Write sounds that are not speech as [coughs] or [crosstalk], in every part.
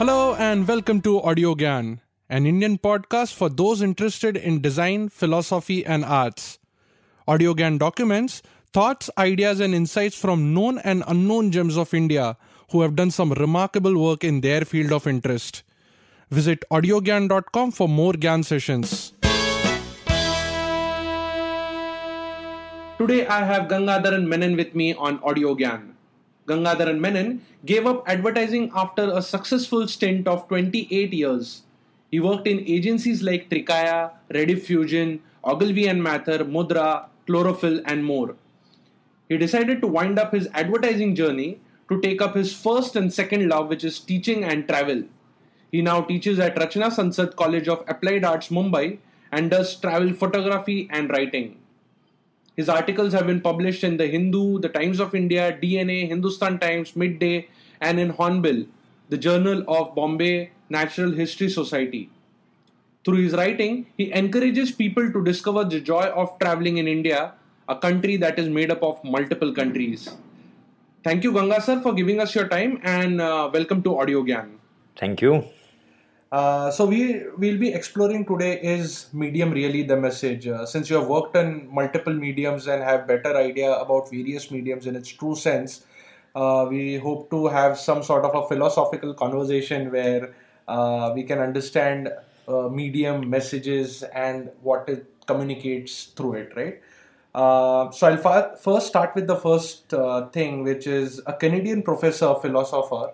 Hello and welcome to Audio Gyan, an Indian podcast for those interested in design, philosophy, and arts. Audio Gyan documents thoughts, ideas, and insights from known and unknown gems of India who have done some remarkable work in their field of interest. Visit audiogyan.com for more Gyan sessions. Today I have Gangadharan Menon with me on Audio Gyan. Gangadharan Menon gave up advertising after a successful stint of 28 years. He worked in agencies like Trikaya, Rediffusion, Ogilvy and Mather, Mudra, Chlorophyll, and more. He decided to wind up his advertising journey to take up his first and second love, which is teaching and travel. He now teaches at Rachna Sansad College of Applied Arts, Mumbai, and does travel photography and writing. His articles have been published in The Hindu, The Times of India, DNA, Hindustan Times, Midday, and in Hornbill, the Journal of Bombay Natural History Society. Through his writing, he encourages people to discover the joy of traveling in India, a country that is made up of multiple countries. Thank you, Ganga sir, for giving us your time and uh, welcome to Audio Gyan. Thank you. Uh, so we will be exploring today is medium really the message. Uh, since you have worked in multiple mediums and have better idea about various mediums in its true sense uh, we hope to have some sort of a philosophical conversation where uh, we can understand uh, medium messages and what it communicates through it right? So i'll first start with the first thing which is a canadian professor philosopher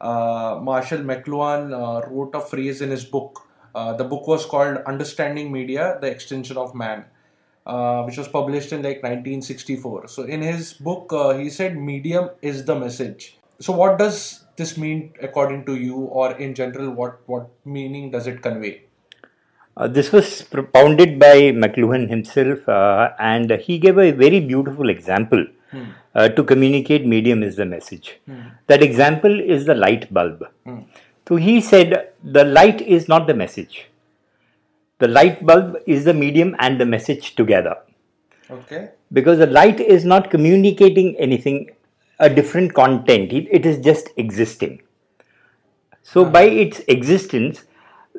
Marshall McLuhan uh, wrote a phrase in his book. Uh, the book was called Understanding Media, The Extension of Man, uh, which was published in like 1964. So, in his book, uh, he said medium is the message. So, what does this mean according to you, or in general, what, what meaning does it convey? Uh, this was propounded by McLuhan himself, and he gave a very beautiful example. Hmm uh, to communicate medium is the message. Mm. That example is the light bulb. Mm. So he said the light is not the message. The light bulb is the medium and the message together. Okay. Because the light is not communicating anything, a different content. it, it is just existing. So uh-huh. by its existence,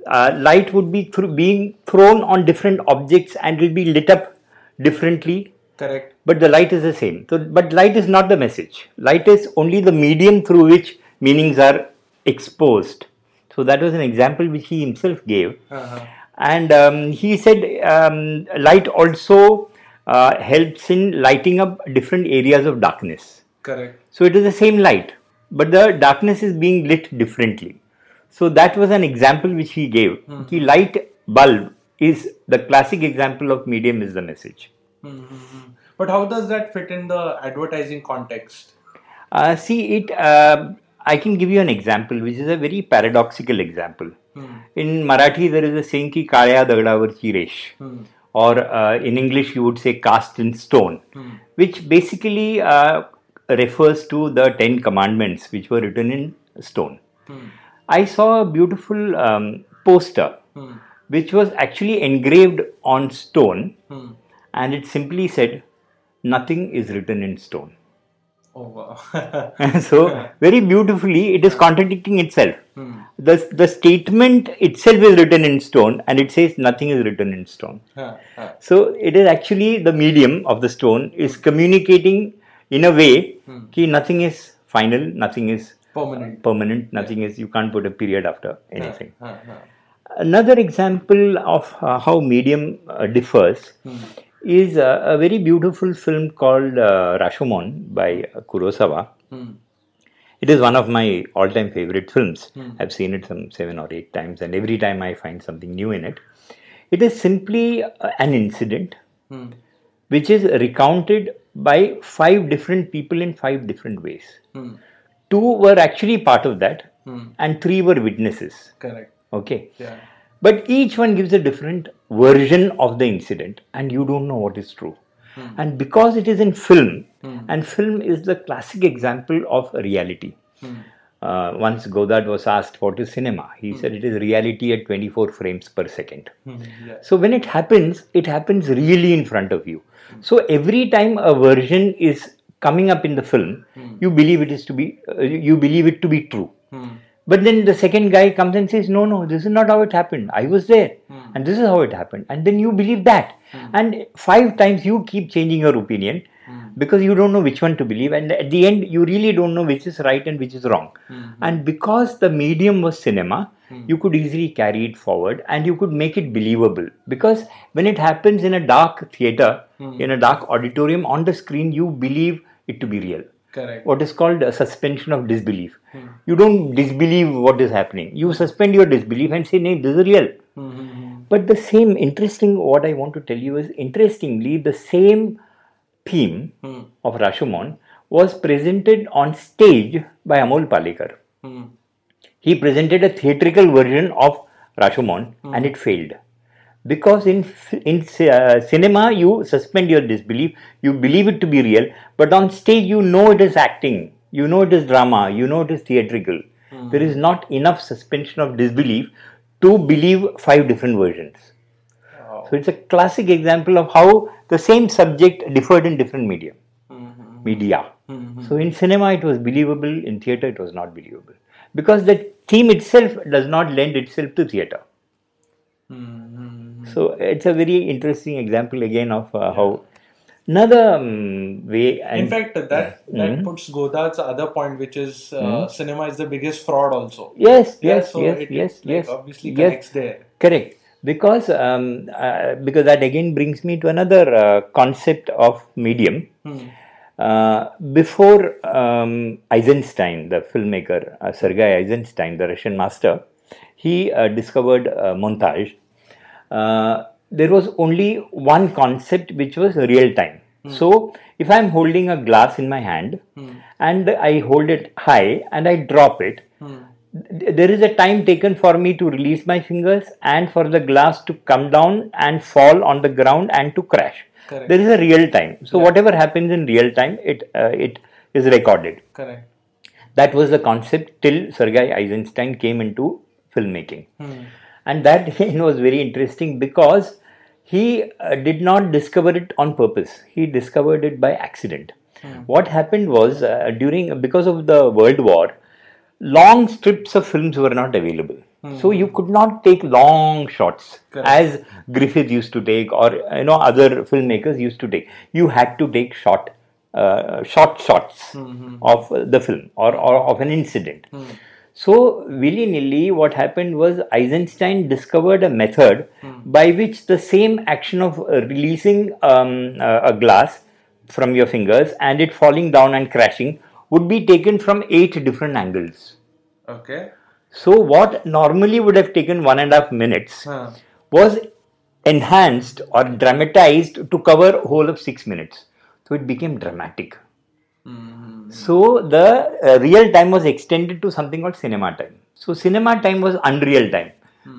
uh, light would be th- being thrown on different objects and will be lit up differently Correct. But the light is the same. So, but light is not the message. Light is only the medium through which meanings are exposed. So that was an example which he himself gave. Uh-huh. And um, he said um, light also uh, helps in lighting up different areas of darkness. Correct. So it is the same light, but the darkness is being lit differently. So that was an example which he gave. Mm-hmm. The light bulb is the classic example of medium is the message. Mm-hmm. But how does that fit in the advertising context? Uh, see, it. Uh, I can give you an example, which is a very paradoxical example. Hmm. In Marathi, there is a saying ki "Kalya dagdavarchi resh," hmm. or uh, in English, you would say "cast in stone," hmm. which basically uh, refers to the Ten Commandments, which were written in stone. Hmm. I saw a beautiful um, poster, hmm. which was actually engraved on stone hmm and it simply said, Nothing is written in stone. Oh wow. [laughs] so very beautifully it is contradicting itself. Hmm. The, the statement itself is written in stone and it says nothing is written in stone. So it is actually the medium of the stone is hmm. communicating in a way hmm. that nothing is final, nothing is permanent. Permanent, nothing is you can't put a period after anything. Another example of uh, how medium uh, differs hmm is a, a very beautiful film called uh, Rashomon by Kurosawa. Mm. It is one of my all time favorite films. Mm. I've seen it some seven or eight times, and every time I find something new in it. It is simply uh, an incident mm. which is recounted by five different people in five different ways. Hmm. Two were actually part of that, hmm. and three were witnesses. Correct. Okay. Yeah but each one gives a different version of the incident, and you don't know what is true. Hmm. And because it is in film, hmm. and film is the classic example of reality. Hmm. Uh, once Godard was asked what is cinema, he said it is reality at 24 frames per second. Yeah. So when it happens, it happens really in front of you. So every time a version is coming up in the film, you believe it is to be, uh, you believe it to be true But then the second guy comes and says, No, no, this is not how it happened. I was there. Mm. And this is how it happened. And then you believe that. Mm. And five times you keep changing your opinion mm. because you don't know which one to believe. And at the end, you really don't know which is right and which is wrong. Mm-hmm. And because the medium was cinema, mm. you could easily carry it forward and you could make it believable. Because when it happens in a dark theater, mm. in a dark auditorium, on the screen, you believe it to be real. Correct. What is called a suspension of disbelief. Hmm. You don't disbelieve what is happening. You suspend your disbelief and say, "No, this is real." Mm-hmm. But the same interesting. What I want to tell you is interestingly the same theme hmm. of Rashomon was presented on stage by Amol Palekar. Hmm. He presented a theatrical version of Rashomon and it failed because in in uh, cinema you suspend your disbelief you believe it to be real but on stage you know it is acting you know it is drama you know it is theatrical mm-hmm. there is not enough suspension of disbelief to believe five different versions so it's a classic example of how the same subject differed in different medium mm-hmm. media mm-hmm. so in cinema it was believable in theater it was not believable because the theme itself does not lend itself to theater mm-hmm. So it's a very interesting example again of uh, how another um, way. In fact, that that Mhm. puts Godard's other point, which is uh, Mhm. cinema is the biggest fraud also. yes, Yeah, yes, so yes, it, yes, like, yes. obviously Yes. connects there. Correct. Because um, uh, because that again brings me to another uh, concept of medium. Hmm. Uh, before um, Eisenstein, the filmmaker uh, Sergei Eisenstein, the Russian master, he uh, discovered uh, montage. Uh, there was only one concept which was real time. So if I'm holding a glass in my hand Hmm. and I hold it high and I drop it, th- there is a time taken for me to release my fingers and for the glass to come down and fall on the ground and to crash. Correct. There is a real time. So whatever happens in real time, it uh, it is recorded. Correct. That was the concept till Sergei Eisenstein came into filmmaking, Hmm. And that [laughs] again was very interesting because he uh, did not discover it on purpose. He discovered it by accident. What happened was uh, during because of the World War, long strips of films were not available. So you could not take long shots Correct. as Griffith used to take, or you know other filmmakers used to take. You had to take short, uh, short shots of the film or, or of an incident. So willy nilly, what happened was Eisenstein discovered a method by which the same action of uh, releasing um, uh, a glass from your fingers and it falling down and crashing would be taken from eight different angles. Okay. So what normally would have taken one and a half minutes Huh. was enhanced or dramatized to cover a whole of six minutes. So it became dramatic. Hmm. So the uh, real time was extended to something called cinema time. So cinema time was unreal time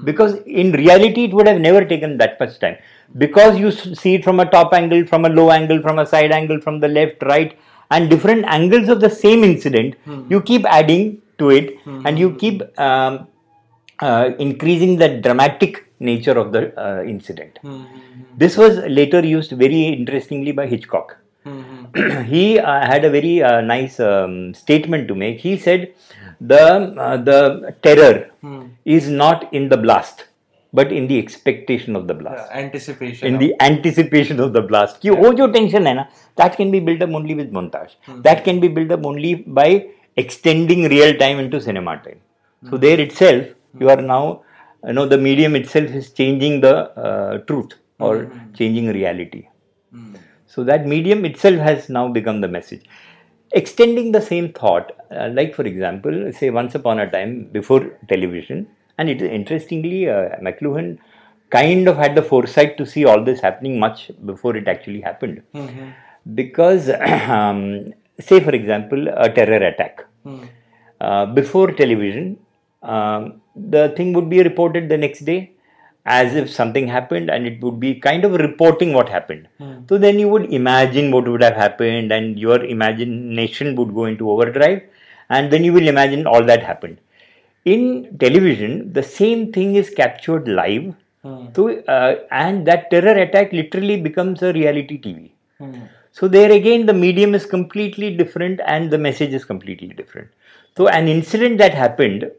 because in reality it would have never taken that much time because you see it from a top angle, from a low angle, from a side angle, from the left, right, and different angles of the same incident. You keep adding to it and you keep um, uh, increasing the dramatic nature of the uh, incident. Hmm. This was later used very interestingly by Hitchcock Hmm. [clears throat] he uh, had a very uh, nice um, statement to make. He said, "The uh, the terror hmm. is not in the blast, but in the expectation of the blast. Yeah, anticipation. In of... the anticipation of the blast. Ki, yeah. your tension hai na, that can be built up only with montage. Hmm. That can be built up only by extending real time into cinema time. Hmm. So there itself, hmm. you are now, you know, the medium itself is changing the uh, truth hmm. or changing reality." Hmm. So that medium itself has now become the message. Extending the same thought, uh, like for example, say once upon a time before television, and it interestingly, uh, McLuhan kind of had the foresight to see all this happening much before it actually happened. Mhm. Because, [clears throat] um, say for example, a terror attack. Hmm. Uh, before television, um, the thing would be reported the next day as if something happened and it would be kind of reporting what happened. So then you would imagine what would have happened and your imagination would go into overdrive and then you will imagine all that happened. In television, the same thing is captured live. Hmm. So, uh, and that terror attack literally becomes a reality TV. Hmm. So there again, the medium is completely different and the message is completely different. So an incident that happened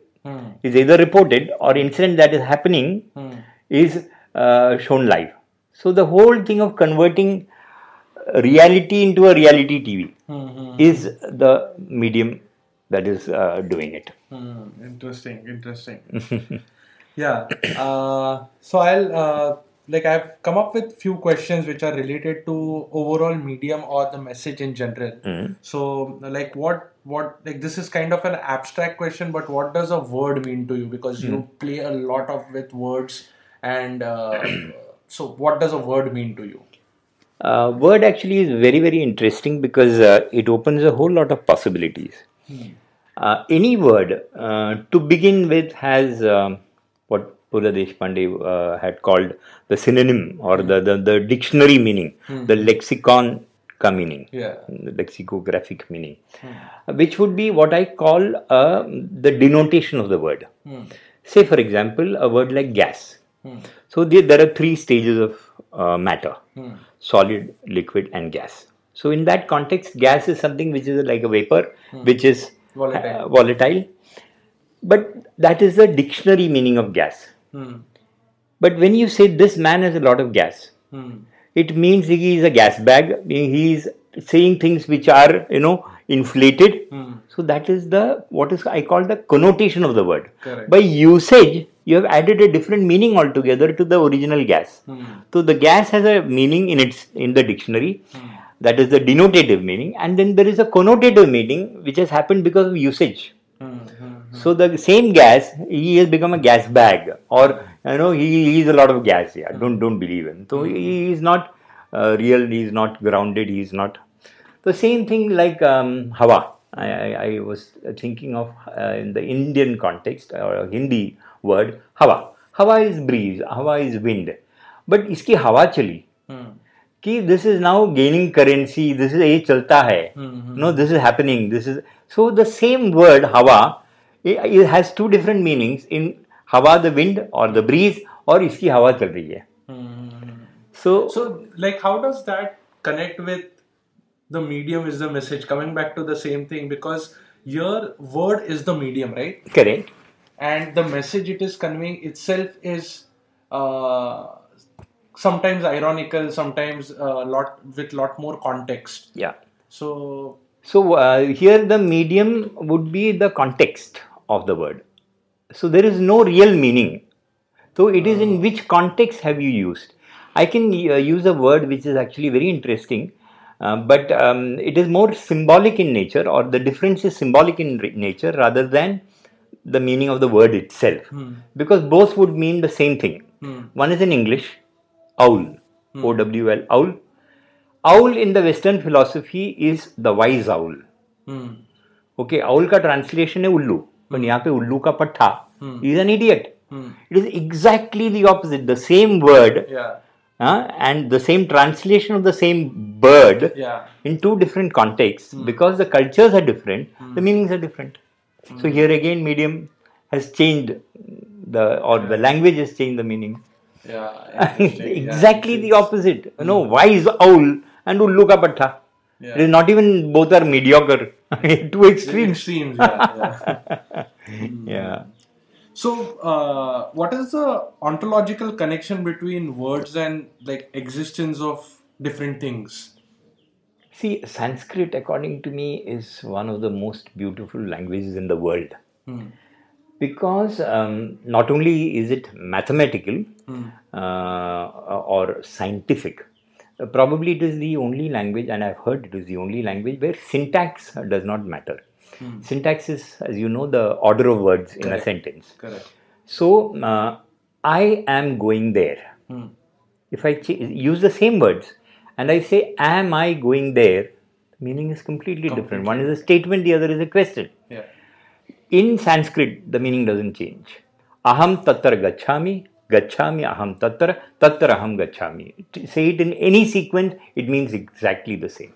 is either reported or incident that is happening mm. Is uh, shown live. So the whole thing of converting reality into a reality TV mm-hmm. is the medium that is uh, doing it. Mm, interesting, interesting. [laughs] yeah. Uh, so I'll uh, like I've come up with few questions which are related to overall medium or the message in general. Mm. So like what what like this is kind of an abstract question, but what does a word mean to you? Because mm. you play a lot of with words, and uh, so what does a word mean to you? Uh, word actually is very very interesting because uh, it opens a whole lot of possibilities. Hmm. Uh, any word uh, to begin with has um, what Pula Deshpande uh, had called the synonym or hmm. the, the, the dictionary meaning, hmm. the lexicon ka meaning, yeah. the lexicographic meaning, hmm. which would be what I call uh, the denotation of the word. Say, for example, a word like gas. So there, there are three stages of matter solid, liquid, and gas. So in that context, gas is something which is like a vapor, hmm. which is volatile. Uh, volatile. But that is the dictionary meaning of gas. Hmm. But when you say this man has a lot of gas, hmm. it means he is a gas bag. He is saying things which are you know inflated. Hmm. So that is the what is I call the connotation of the word. Correct. By usage, you have added a different meaning altogether to the original gas. Hmm. So the gas has a meaning in its in the dictionary. Hmm. That is the denotative meaning, and then there is a connotative meaning which has happened because of usage. So the same gas, he has become a gas bag, or you know, he, he is a lot of gas. Yeah, don't don't believe him. So he is not uh, real. He is not grounded. He is not The same thing like um, Hawa. I, I, I, was thinking of uh, in the Indian context or Hindi word hawa. Hawa is breeze, hawa is wind. But iski hawa chali. Hmm. कि this is now gaining currency, this is ये चलता है, hmm. no, this is happening, this is so the same word hawa it, it has two different meanings in hawa the wind or the breeze or इसकी हवा चल रही है. Hmm. So so like how does that connect with the medium is the message coming back to the same thing because your word is the medium right correct and the message it is conveying itself is uh, sometimes ironical, sometimes a uh, lot with lot more context. Yeah. So. So uh, here the medium would be the context of the word. So there is no real meaning. So it is in uh. which context have you used? I can uh, use a word which is actually very interesting. Uh, but um, it is more symbolic in nature, or the difference is symbolic in re- nature rather than the meaning of the word itself hmm. because both would mean the same thing. Hmm. One is in English, owl, hmm. O W L, owl. Owl in the Western philosophy is the wise owl. Hmm. Okay, owl का translation है उल्लू पर यहाँ पे उल्लू का पट्टा is an idiot. It is exactly the opposite. The same word. Yeah. uh, and the same translation of the same bird yeah. in two different contexts hmm. because the cultures are different, the hmm. meanings are different. So hmm. here again, medium has changed the or the language has changed the meaning. Yeah, [laughs] exactly yeah, the opposite. You know, wise owl and ullu ka patta. Yeah. It is not even both are mediocre. [laughs] Two extremes. Extremes. Yeah. [laughs] So, uh, what is the ontological connection between words and like existence of different things? See, Sanskrit, according to me, is one of the most beautiful languages in the world. Hmm. Because um, not only is it mathematical hmm. uh, or scientific, probably it is the only language, and I've heard it is the only language where syntax does not matter. Hmm. Syntax is, as you know, the order of words Correct. in a sentence. Correct. So, uh, I am going there. Hmm. If I ch- use the same words, and I say, Am I going there? meaning is completely, completely, different. One is a statement, the other is a question. Yeah. In Sanskrit, the meaning doesn't change. Aham tatra gachami, gachami aham tatra, tatra aham gachami. Say it in any sequence, it means exactly the same.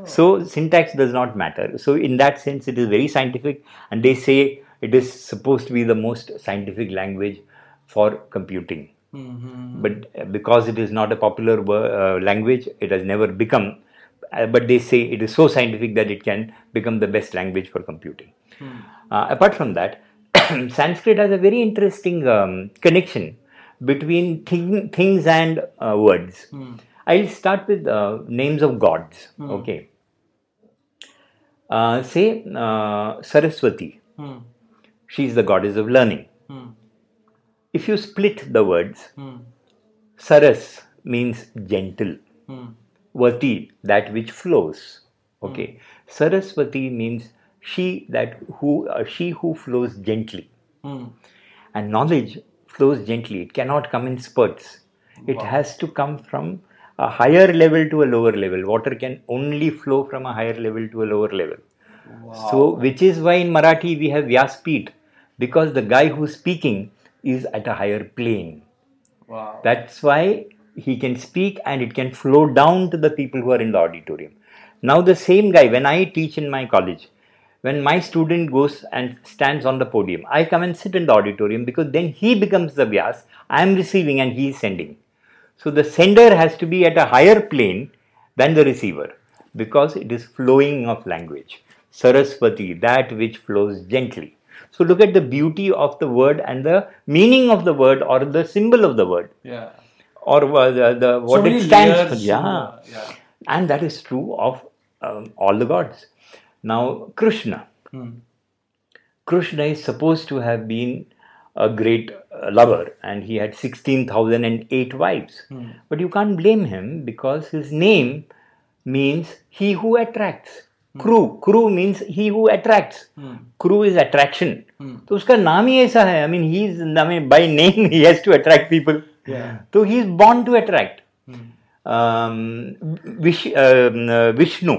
Oh. So syntax does not matter. So in that sense, it is very scientific, and they say it is supposed to be the most scientific language for computing. Mm-hmm. But because it is not a popular uh, language, it has never become. Uh, but they say it is so scientific that it can become the best language for computing. Mm. Uh, apart from that, [coughs] Sanskrit has a very interesting um, connection between thing, things and uh, words. Mm. I'll start with uh, names of gods. Mm. Okay. Uh, say uh, Saraswati. Mm. She is the goddess of learning. Hmm. If you split the words, hmm. Saras means gentle. Hmm. Vati, that which flows. Okay. Saraswati means she that who uh, she who flows gently. And knowledge flows gently. It cannot come in spurts. It wow. has to come from a higher level to a lower level. Water can only flow from a higher level to a lower level. Wow. So, which is why in Marathi we have Vyaspeeth, because the guy who's speaking is at a higher plane. Wow. That's why he can speak and it can flow down to the people who are in the auditorium. Now, the same guy, when I teach in my college, when my student goes and stands on the podium, I come and sit in the auditorium because then he becomes the Vyas, I am receiving and he is sending. So the sender has to be at a higher plane than the receiver because it is flowing of language. Saraswati, that which flows gently. So look at the beauty of the word and the meaning of the word or the symbol of the word. Yeah. Or uh, the, the what so it stands for. Yeah. yeah. And that is true of um, all the gods. Now, Krishna. Hmm. Krishna is supposed to have been a great uh, lover and he had 16,008 wives. Hmm. But you can't blame him because his name means he who attracts. Crew crew means he who attracts crew is attraction तो उसका नाम ही ऐसा है I mean he is I mean by name he has to attract people तो he is born to attract Vishnu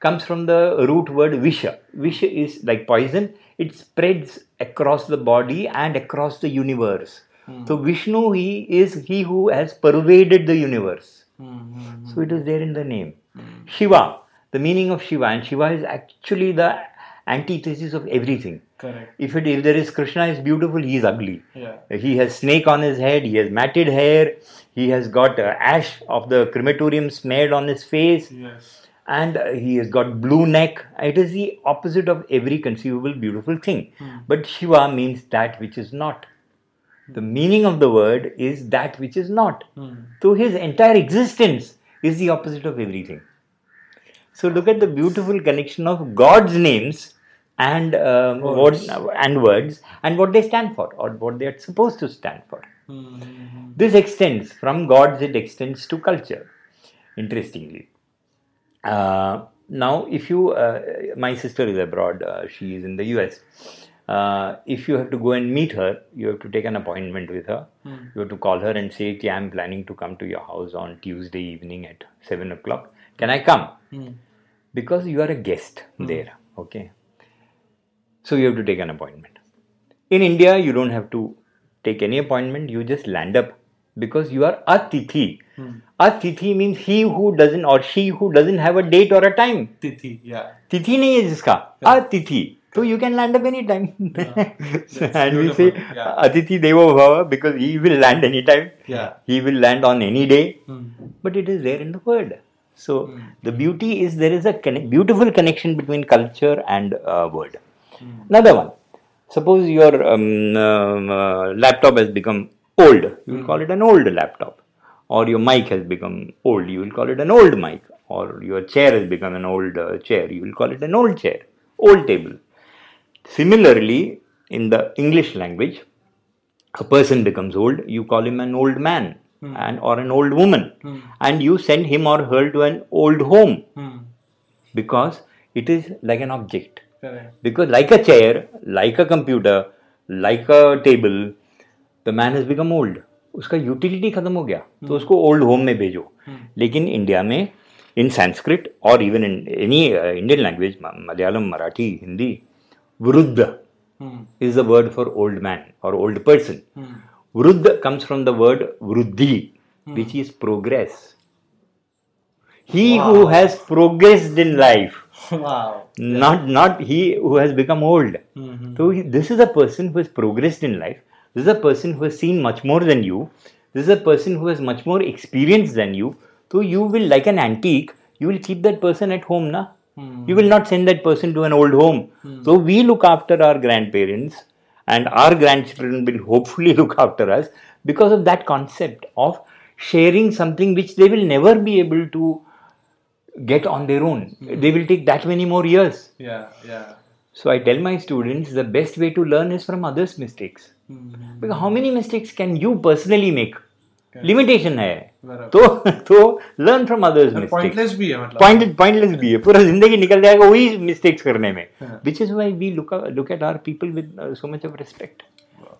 comes from the root word visha visha is like poison it spreads across the body and across the universe mm. so vishnu he is he who has pervaded the universe mm-hmm. so it is there in the name mm. shiva the meaning of Shiva, and Shiva is actually the antithesis of everything. Correct. If it if there is Krishna is beautiful, he is ugly. Yeah. He has snake on his head. He has matted hair. He has got uh, ash of the crematorium smeared on his face. Yes. And he has got blue neck. It is the opposite of every conceivable beautiful thing. Hmm. But Shiva means that which is not. The meaning of the word is that which is not. Hmm. So his entire existence is the opposite of everything. So look at the beautiful connection of God's names and um, words. and words and what they stand for or what they are supposed to stand for. Mm-hmm. This extends from gods. It extends to culture. Interestingly, now if you, uh, my sister is abroad. Uh, she is in the U.S. Uh, if you have to go and meet her, you have to take an appointment with her. Mm. You have to call her and say, "I am planning to come to your house on Tuesday evening at seven o'clock." Can I come? Mm. Because you are a guest mm. there. Okay. So you have to take an appointment. In India, you don't have to take any appointment. You just land up because you are a tithi. Hmm. A tithi means he who doesn't or she who doesn't have a date or a time. Tithi, yeah. Tithi nahi hai jiska. Yeah. A tithi. So you can land up anytime. Yeah. [laughs] so, and we say yeah. Atithi Devo Bhava because he will land anytime. Yeah. He will land on any day. Hmm. But it is there in the word. So mm. the beauty is there is a conne- beautiful connection between culture and uh, word. Mm. Another one. Suppose your um, uh, laptop has become old, you will call it an old laptop. Or your mic has become old, you will call it an old mic. Or your chair has become an old uh, chair, you will call it an old chair, old table. Similarly, in the English language, a person becomes old, you call him an old man hmm. and or an old woman hmm. and you send him or her to an old home hmm. because it is like an object Correct. because like a chair like a computer like a table the man has become old उसका utility खत्म हो गया तो हम्म। उसको old home में भेजो। हम्म। लेकिन India में इन संस्कृत और even in any Indian language Malayalam Marathi Hindi vriddh is the word for old man और old person vriddh comes from the word vriddhi which is progress he has progress in life not not he has become old तो this is a person who is progress in life This is a person who has seen much more than you. This is a person who has much more experience than you. So you will, like an antique, you will keep that person at home, na? Mm-hmm. You will not send that person to an old home. Mm-hmm. So we look after our grandparents and our grandchildren will hopefully [laughs] look after us because of that concept of sharing something which they will never be able to get on their own. Mm. They will take that many more years. Yeah, yeah. So I tell my students the best way to learn is from others' mistakes. Mm-hmm. Because how many mistakes can you personally make? Limitation है तो तो learn from others pointless भी है मतलब point pointless भी है पूरा जिंदगी निकल जाएगा वही मिस्टेक्स करने में which is why we look look at our people with so much of respect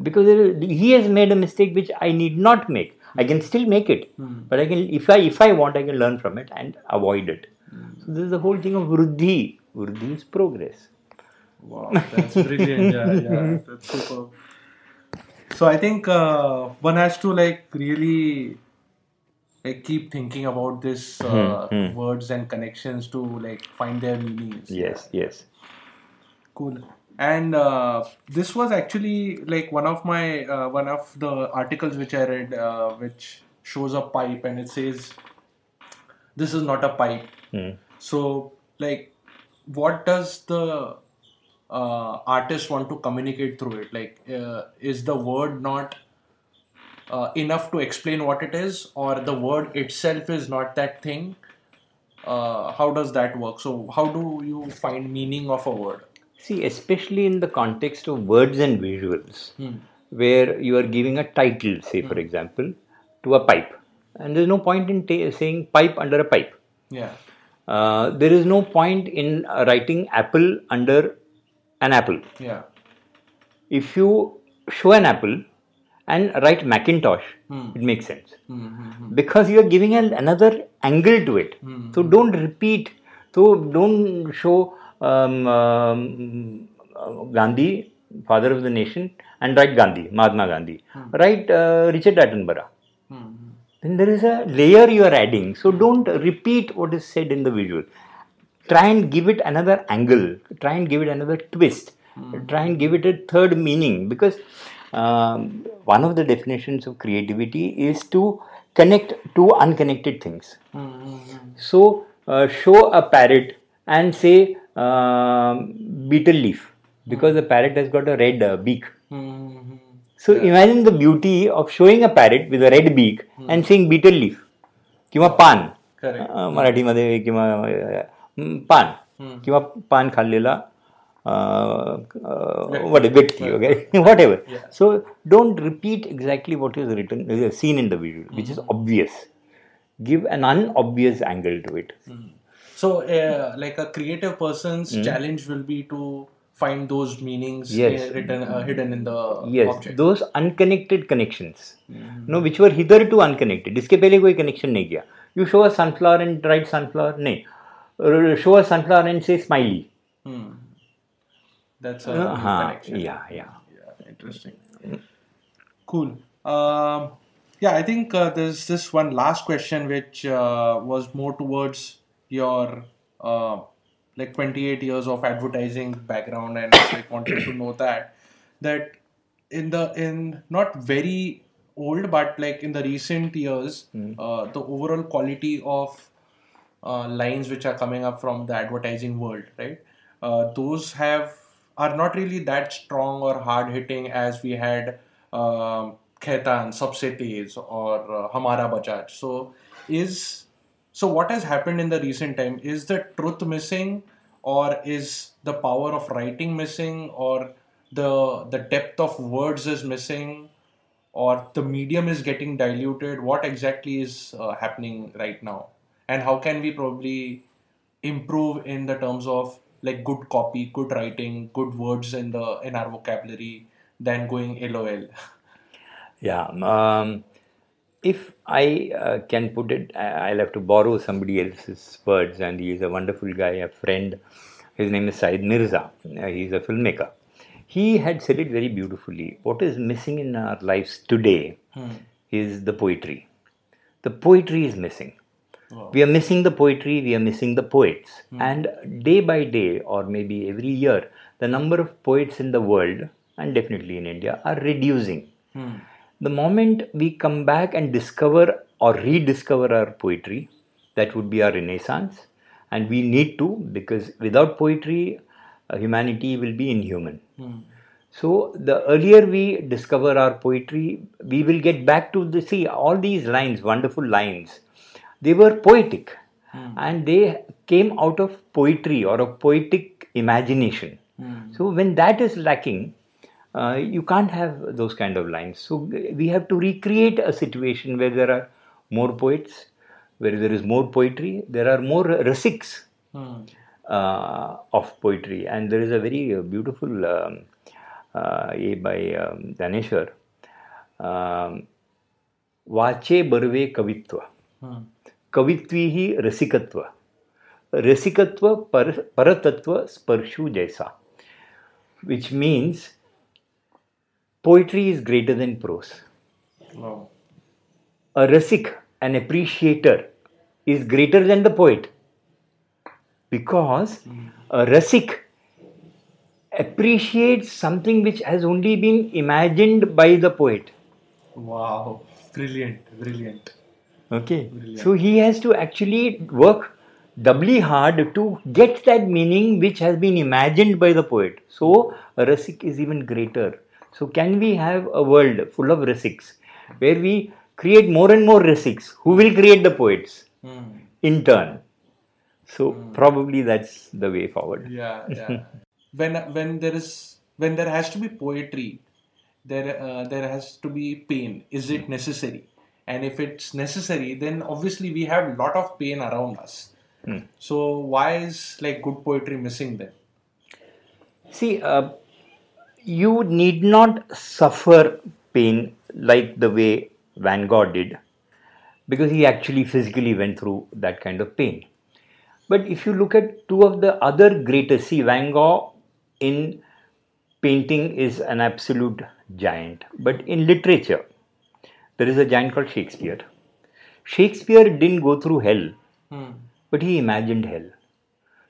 because he has made a mistake which I need not make. I can still make it, mm. but I can if I if I want I can learn from it and avoid it. Mm. So this is the whole thing of vruddhi. Vruddhi is progress. Wow, that's brilliant. yeah, yeah, [laughs] that's super. So I think uh, one has to like really like keep thinking about this uh, hmm, hmm. words and connections to like find their meanings. Yes, yes. Cool. And uh, this was actually like one of my uh, one of the articles which I read, uh, which shows a pipe and it says, "This is not a pipe." Hmm. So like, what does the uh, artists want to communicate through it? Like uh, is the word not uh, enough to explain what it is or the word itself is not that thing? Uh, how does that work? So how do you find meaning of a word? See especially in the context of words and visuals hmm. where you are giving a title say hmm. for example to a pipe. And there's no point in saying pipe under a pipe. Yeah. Uh, there is no point in writing apple under an apple. Yeah. If you show an apple and write Macintosh, hmm. it makes sense. Mm-hmm. Because you are giving an, another angle to it. Mm-hmm. So don't repeat. So don't show um, um, Gandhi, father of the nation, and write Gandhi, Mahatma Gandhi. Hmm. Write uh, Richard Attenborough. Then there is a layer you are adding. So don't repeat what is said in the visual try and give it another angle, try and give it another twist, mm. try and give it a third meaning. Because um, one of the definitions of creativity is to connect two unconnected things. Mm. So uh, show a parrot and say uh, betel leaf because hmm. the parrot has got a red uh, beak. Mm. So yeah. imagine the beauty of showing a parrot with a red beak and saying betel leaf किंवा पान मराठीमध्ये किंवा पान किंवा पान खाल्लेला व्यक्ती वगैरे what ever so don't repeat exactly what is written seen in the video which is obvious give an unobvious angle to it. Mm. So, uh, like a creative person's mm. challenge will be to find those meanings yes. written uh, hidden in the yes object. those unconnected connections mm-hmm. no which were hitherto unconnected इसके पहले कोई connection नहीं किया you show a sunflower and write sunflower नहीं show a sunflower and say smiley. Hmm. That's a uh, connection. Yeah, yeah. Yeah, interesting. Cool. Um, yeah, I think uh, there's this one last question which uh, was more towards your uh, like 28 years of advertising background and I wanted to know that that in the in not very old but like in the recent years mm. the overall quality of uh, lines which are coming up from the advertising world, right? Uh, those have are not really that strong or hard hitting as we had uh, Khaitan, or uh, Hamara Bajaj. So is so what has happened in the recent time? Is the truth missing, or is the power of writing missing, or the the depth of words is missing? or the medium is getting diluted what exactly is uh, happening right now and how can we probably improve in the terms of like good copy good writing good words in the in our vocabulary than going lol yeah um, if i uh, can put it i'll have to borrow somebody else's words and he is a wonderful guy a friend. His name is Saeed Mirza. Uh, he's a filmmaker. He had said it very beautifully. What is missing in our lives today hmm. is the poetry. The poetry is missing we are missing the poetry, we are missing the poets. Mm. And day by day, or maybe every year, the number of poets in the world, and definitely in India, are reducing. Mm. The moment we come back and discover or rediscover our poetry, that would be our renaissance. And we need to, because without poetry, uh, humanity will be inhuman. Mm. So the earlier we discover our poetry, we will get back to the see all these lines, wonderful lines they were poetic mm. and they came out of poetry or a poetic imagination. Mm. So when that is lacking, uh, you can't have those kind of lines. So we have to recreate a situation where there are more poets, where there is more poetry, there are more rasiks mm. uh, of poetry, and there is a very beautiful um, uh, A by um, Dnyaneshwar, um, Vache Barve Kavitva. Hmm. कवित्व ही रसिकत्व। रसिकत्व पर परतत्व स्पर्शु जैसा। Which means poetry is greater than prose a rasik an appreciator is greater than the poet because a rasik appreciate something which has only been imagined by the poet. Wow. Brilliant brilliant. Okay, brilliant. so he has to actually work doubly hard to get that meaning which has been imagined by the poet. So, a rasik is even greater. So, can we have a world full of rasiks where we create more and more rasiks who will create the poets mm. in turn? So, mm. probably that's the way forward. Yeah, [laughs] yeah. when when there is when there has to be poetry there uh, there has to be pain is it necessary and if it's necessary then obviously we have a lot of pain around us hmm. so why is like good poetry missing then see uh, you need not suffer pain like the way van gogh did because he actually physically went through that kind of pain but if you look at two of the other greatest see van gogh in painting is an absolute giant. But in literature, there is a giant called Shakespeare. Shakespeare didn't go through hell, hmm. but he imagined hell.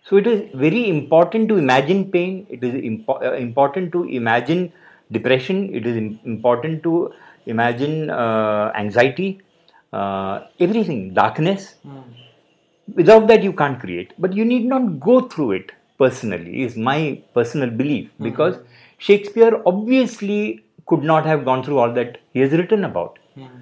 So it is very important to imagine pain. It is impo- uh, important to imagine depression. It is Im- important to imagine uh, anxiety, uh, everything, darkness. Hmm. Without that, you can't create. But you need not go through it personally, is my personal belief, mm-hmm. because Shakespeare obviously could not have gone through all that he has written about. Mm-hmm.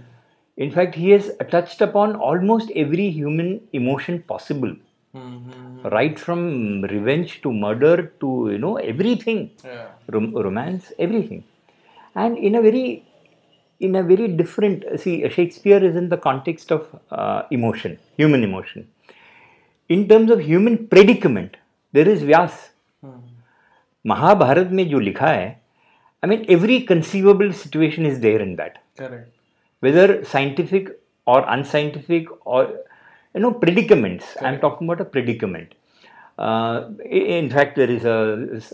In fact, he has touched upon almost every human emotion possible. Mm-hmm. Right from revenge to murder to you know everything, yeah. Rom- romance, everything, and in a very, in a very different. See, Shakespeare is in the context of uh, emotion, human emotion. In terms of human predicament, there is व्यास महाभारत में जो लिखा है I mean every conceivable situation is there in that whether scientific और unscientific और you know predicaments Correct. i'm talking about a predicament uh, in fact there is a,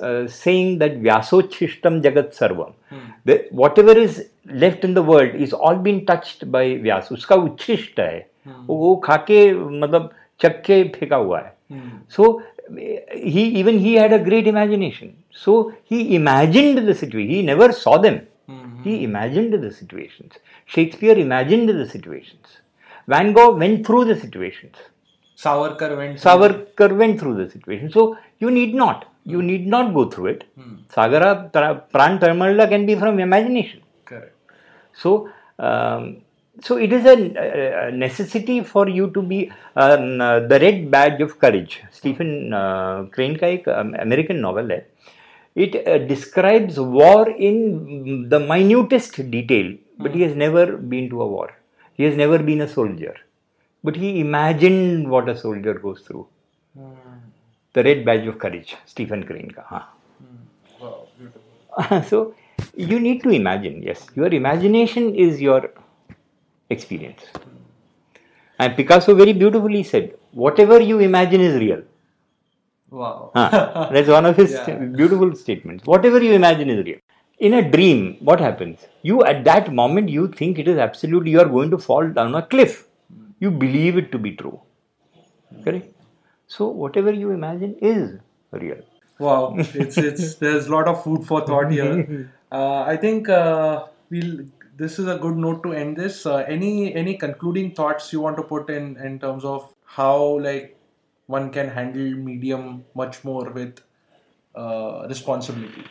a saying that vyasochishtam jagat sarvam hmm. the, whatever is left in the world is all been touched by vyas उसका उच्छिष्ट है hmm. वो खा के मतलब चक्के फेंका हुआ है सो hmm. so, he even he had a great imagination so he imagined the situation he never saw them mm-hmm. he imagined the situations. Shakespeare imagined the situations. Van gogh went through the situations. Savarkar went savarkar went through the situation. So you need not. You need not go through it. Mm. Sagara Pran Talamalala can be from imagination. Correct. So um, so it is a, a, necessity for you to be um, uh, the red badge of courage. Stephen uh, crane um, american hai it uh, describes war in the minutest detail but he has never been to a war he has never been a soldier but he imagined what a soldier goes through mm. the red badge of courage stephen crane ka huh. mm. wow, [laughs] so you need to imagine yes your imagination is your experience. And Picasso very beautifully said, whatever you imagine is real. Wow. ah, that's one of his [laughs] yeah. beautiful statements. Whatever you imagine is real. In a dream, what happens? You, at that moment, you think it is absolutely, you are going to fall down a cliff. You believe it to be true. Correct? So, whatever you imagine is real. Wow. It's, it's, there's a lot of food for thought here. [laughs] Uh, I think uh, we'll this is a good note to end this. Uh, any any concluding thoughts you want to put in in terms of how like one can handle medium much more with uh, responsibility?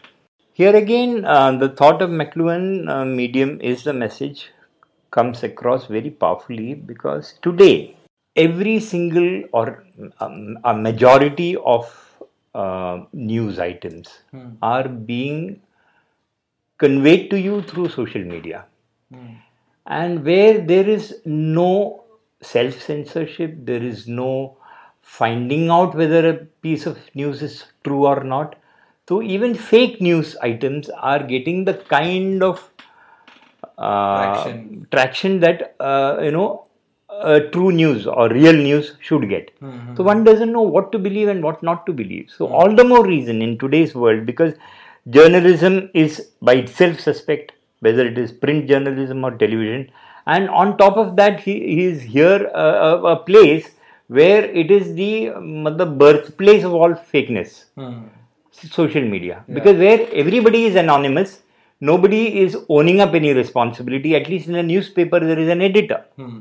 Here again, uh, the thought of McLuhan uh, medium is the message comes across very powerfully because today every single or um, a majority of uh, news items hmm. are being conveyed to you through social media. Hmm. And where there is no self censorship, there is no finding out whether a piece of news is true or not. So even fake news items are getting the kind of uh, traction. traction. that uh, you know uh, true news or real news should get. Mm-hmm. So one doesn't know what to believe and what not to believe. So mm-hmm. all the more reason in today's world because journalism is by itself suspect whether it is print journalism or television and on top of that he, he is here uh, a place where it is the um, the birthplace of all fakeness hmm. social media yeah. because where everybody is anonymous nobody is owning up any responsibility at least in a newspaper there is an editor hmm.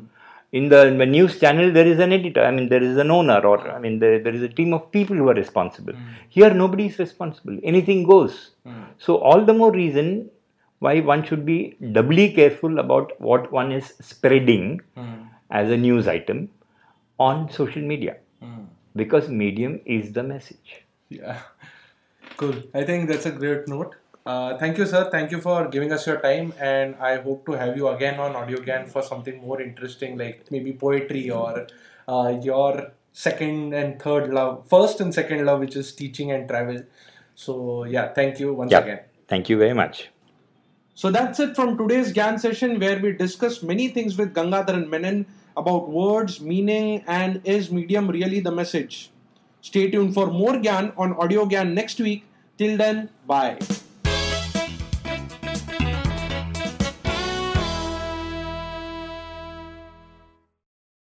in the, in the, news channel there is an editor i mean there is an owner or i mean there, there is a team of people who are responsible hmm. here nobody is responsible anything goes hmm. so all the more reason why one should be doubly careful about what one is spreading hmm. as a news item on social media. Mm. because medium is the message. Yeah. Cool. I think that's a great note. Uh, thank you sir. Thank you for giving us your time and i hope to have you again on audio Audiogyan for something more interesting like maybe poetry or uh, your second and third love first and second love which is teaching and travel. So yeah thank you once again. Thank you very much. So that's it from today's Gyan session where we discussed many things with Gangadharan Menon about words, meaning, and is medium really the message? Stay tuned for more Gyan on Audiogyan next week. Till then, bye.